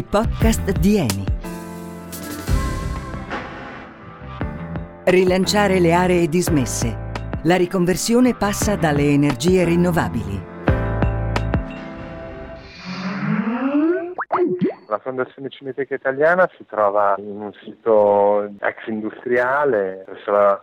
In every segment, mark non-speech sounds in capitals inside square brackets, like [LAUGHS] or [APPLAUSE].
i podcast di Eni. Rilanciare le aree dismesse. La riconversione passa dalle energie rinnovabili. La Fondazione Cineteca Italiana si trova in un sito ex industriale presso la,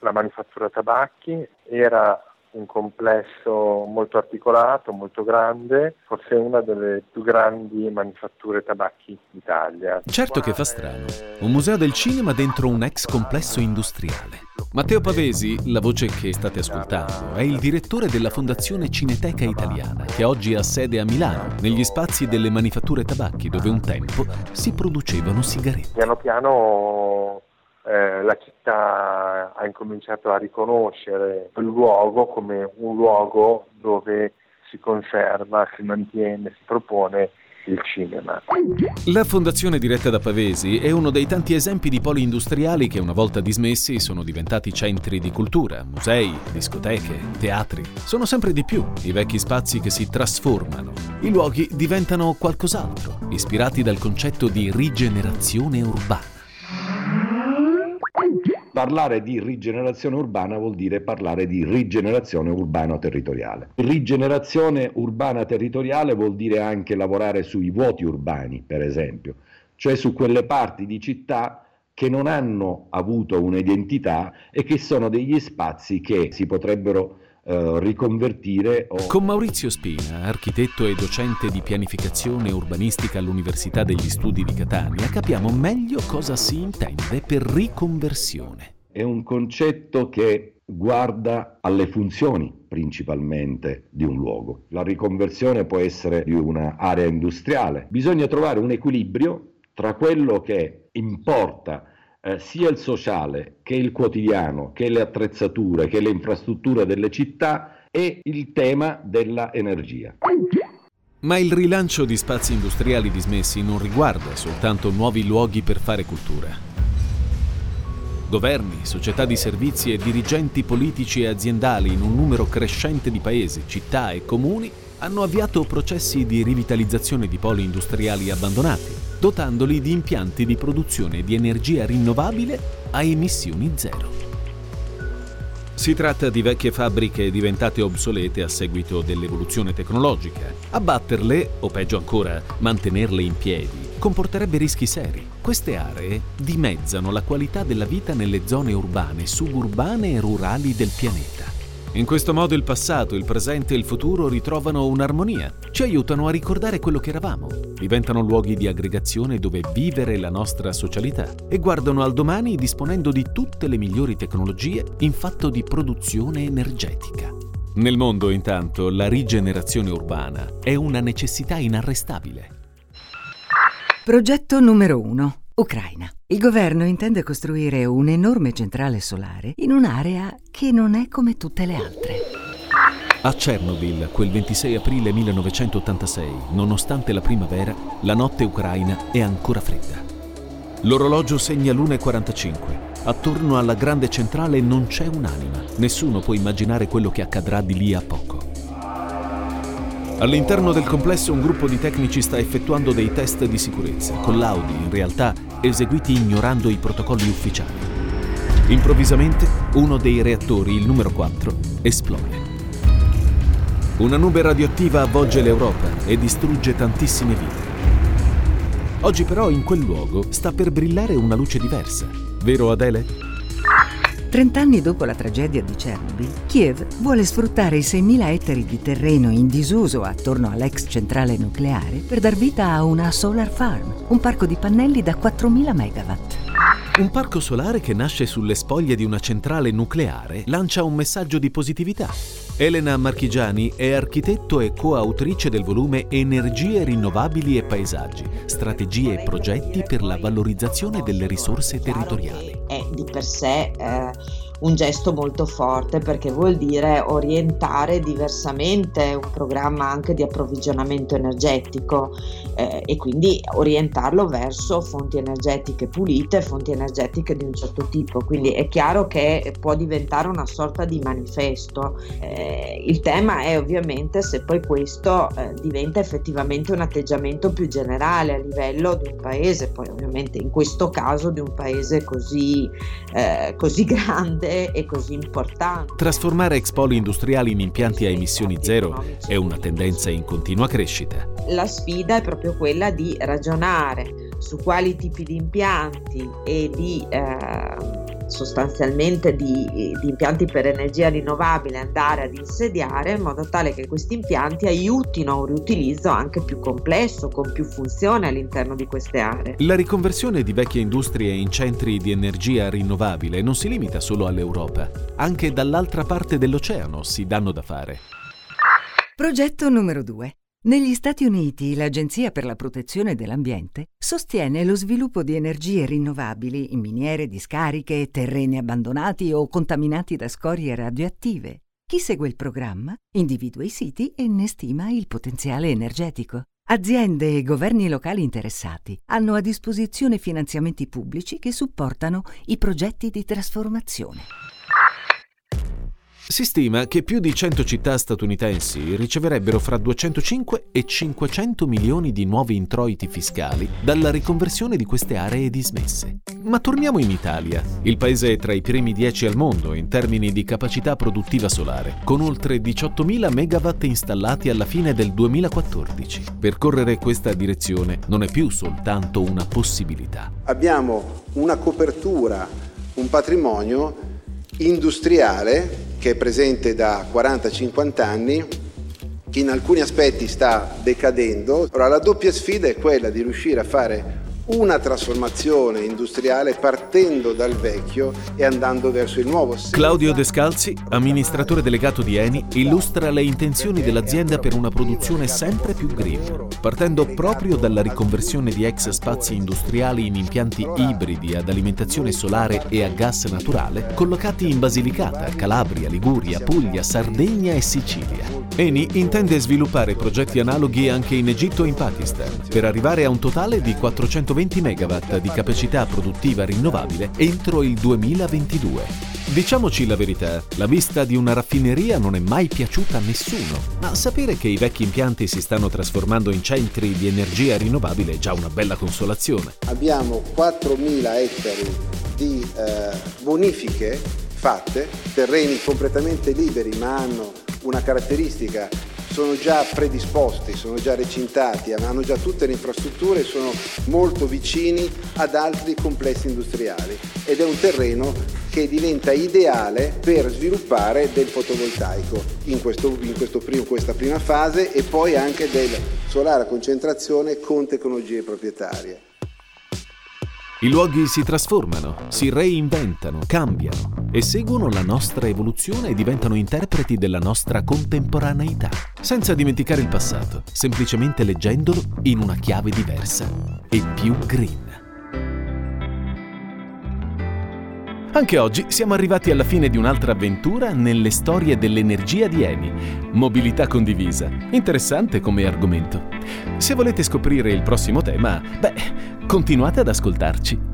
la manifattura tabacchi. Era un complesso molto articolato, molto grande, forse una delle più grandi manifatture tabacchi d'Italia. Certo che fa strano. Un museo del cinema dentro un ex complesso industriale. Matteo Pavesi, la voce che state ascoltando, è il direttore della Fondazione Cineteca Italiana, che oggi ha sede a Milano, negli spazi delle manifatture tabacchi, dove un tempo si producevano sigarette. Piano piano eh, la città ha incominciato a riconoscere quel luogo come un luogo dove si conserva, si mantiene, si propone il cinema. La fondazione diretta da Pavesi è uno dei tanti esempi di poli industriali che una volta dismessi sono diventati centri di cultura, musei, discoteche, teatri. Sono sempre di più i vecchi spazi che si trasformano. I luoghi diventano qualcos'altro, ispirati dal concetto di rigenerazione urbana. Parlare di rigenerazione urbana vuol dire parlare di rigenerazione urbano-territoriale. Rigenerazione urbana-territoriale vuol dire anche lavorare sui vuoti urbani, per esempio, cioè su quelle parti di città che non hanno avuto un'identità e che sono degli spazi che si potrebbero Uh, riconvertire. O... Con Maurizio Spina, architetto e docente di pianificazione urbanistica all'Università degli Studi di Catania, capiamo meglio cosa si intende per riconversione. È un concetto che guarda alle funzioni principalmente di un luogo. La riconversione può essere di un'area industriale. Bisogna trovare un equilibrio tra quello che importa eh, sia il sociale che il quotidiano, che le attrezzature, che le infrastrutture delle città e il tema dell'energia. Ma il rilancio di spazi industriali dismessi non riguarda soltanto nuovi luoghi per fare cultura. Governi, società di servizi e dirigenti politici e aziendali in un numero crescente di paesi, città e comuni hanno avviato processi di rivitalizzazione di poli industriali abbandonati dotandoli di impianti di produzione di energia rinnovabile a emissioni zero. Si tratta di vecchie fabbriche diventate obsolete a seguito dell'evoluzione tecnologica. Abbatterle, o peggio ancora, mantenerle in piedi, comporterebbe rischi seri. Queste aree dimezzano la qualità della vita nelle zone urbane, suburbane e rurali del pianeta. In questo modo il passato, il presente e il futuro ritrovano un'armonia, ci aiutano a ricordare quello che eravamo, diventano luoghi di aggregazione dove vivere la nostra socialità e guardano al domani disponendo di tutte le migliori tecnologie in fatto di produzione energetica. Nel mondo, intanto, la rigenerazione urbana è una necessità inarrestabile. Progetto numero 1. Ucraina. Il governo intende costruire un'enorme centrale solare in un'area che non è come tutte le altre. A Chernobyl, quel 26 aprile 1986, nonostante la primavera, la notte ucraina è ancora fredda. L'orologio segna l'1.45. Attorno alla grande centrale non c'è un'anima. Nessuno può immaginare quello che accadrà di lì a poco. All'interno del complesso un gruppo di tecnici sta effettuando dei test di sicurezza, collaudi in realtà eseguiti ignorando i protocolli ufficiali. Improvvisamente uno dei reattori, il numero 4, esplode. Una nube radioattiva avvolge l'Europa e distrugge tantissime vite. Oggi però in quel luogo sta per brillare una luce diversa, vero Adele? Trent'anni dopo la tragedia di Chernobyl, Kiev vuole sfruttare i 6.000 ettari di terreno in disuso attorno all'ex centrale nucleare per dar vita a una solar farm, un parco di pannelli da 4.000 megawatt. Un parco solare che nasce sulle spoglie di una centrale nucleare lancia un messaggio di positività. Elena Marchigiani è architetto e coautrice del volume Energie rinnovabili e paesaggi, strategie e progetti per la valorizzazione delle risorse territoriali. È di per sé eh, un gesto molto forte perché vuol dire orientare diversamente un programma anche di approvvigionamento energetico eh, e quindi orientarlo verso fonti energetiche pulite, fonti energetiche di un certo tipo. Quindi è chiaro che può diventare una sorta di manifesto. Eh, il tema è ovviamente se poi questo eh, diventa effettivamente un atteggiamento più generale a livello di un paese, poi ovviamente in questo caso di un paese così, eh, così [LAUGHS] grande e così importante. Trasformare ex poli industriali in impianti a emissioni zero è una tendenza in continua crescita. La sfida è proprio quella di ragionare su quali tipi di impianti e di eh, sostanzialmente di, di, impianti per energia rinnovabile andare ad insediare in modo tale che questi impianti aiutino a un riutilizzo anche più complesso, con più funzioni all'interno di queste aree. La riconversione di vecchie industrie in centri di energia rinnovabile non si limita solo all'Europa, anche dall'altra parte dell'oceano si danno da fare. Progetto numero 2. Negli Stati Uniti l'Agenzia per la protezione dell'ambiente sostiene lo sviluppo di energie rinnovabili in miniere, discariche, terreni abbandonati o contaminati da scorie radioattive. Chi segue il programma individua i siti e ne stima il potenziale energetico. Aziende e governi locali interessati hanno a disposizione finanziamenti pubblici che supportano i progetti di trasformazione. Si stima che più di 100 città statunitensi riceverebbero fra 205 e 500 milioni di nuovi introiti fiscali dalla riconversione di queste aree dismesse. Ma torniamo in Italia. Il paese è tra i primi 10 al mondo in termini di capacità produttiva solare, con oltre 18.000 megawatt installati alla fine del 2014. Percorrere questa direzione non è più soltanto una possibilità. Abbiamo una copertura, un patrimonio industriale che è presente da 40-50 anni, che in alcuni aspetti sta decadendo. Ora la doppia sfida è quella di riuscire a fare una trasformazione industriale partendo dal vecchio e andando verso il nuovo. Claudio Descalzi, amministratore delegato di Eni, illustra le intenzioni dell'azienda per una produzione sempre più green, partendo proprio dalla riconversione di ex spazi industriali in impianti ibridi ad alimentazione solare e a gas naturale, collocati in Basilicata, Calabria, Liguria, Puglia, Sardegna e Sicilia. Eni intende sviluppare progetti analoghi anche in Egitto e in Pakistan, per arrivare a un totale di 420 MW di capacità produttiva rinnovabile entro il 2022. Diciamoci la verità, la vista di una raffineria non è mai piaciuta a nessuno, ma sapere che i vecchi impianti si stanno trasformando in centri di energia rinnovabile è già una bella consolazione. Abbiamo 4.000 ettari di eh, bonifiche fatte, terreni completamente liberi ma hanno una caratteristica, sono già predisposti, sono già recintati, hanno già tutte le infrastrutture e sono molto vicini ad altri complessi industriali ed è un terreno che diventa ideale per sviluppare del fotovoltaico in, questo, in questo primo, questa prima fase e poi anche del solare a concentrazione con tecnologie proprietarie. I luoghi si trasformano, si reinventano, cambiano e seguono la nostra evoluzione e diventano interpreti della nostra contemporaneità, senza dimenticare il passato, semplicemente leggendolo in una chiave diversa e più green. Anche oggi siamo arrivati alla fine di un'altra avventura nelle storie dell'energia di Eni. Mobilità condivisa. Interessante come argomento. Se volete scoprire il prossimo tema, beh, continuate ad ascoltarci.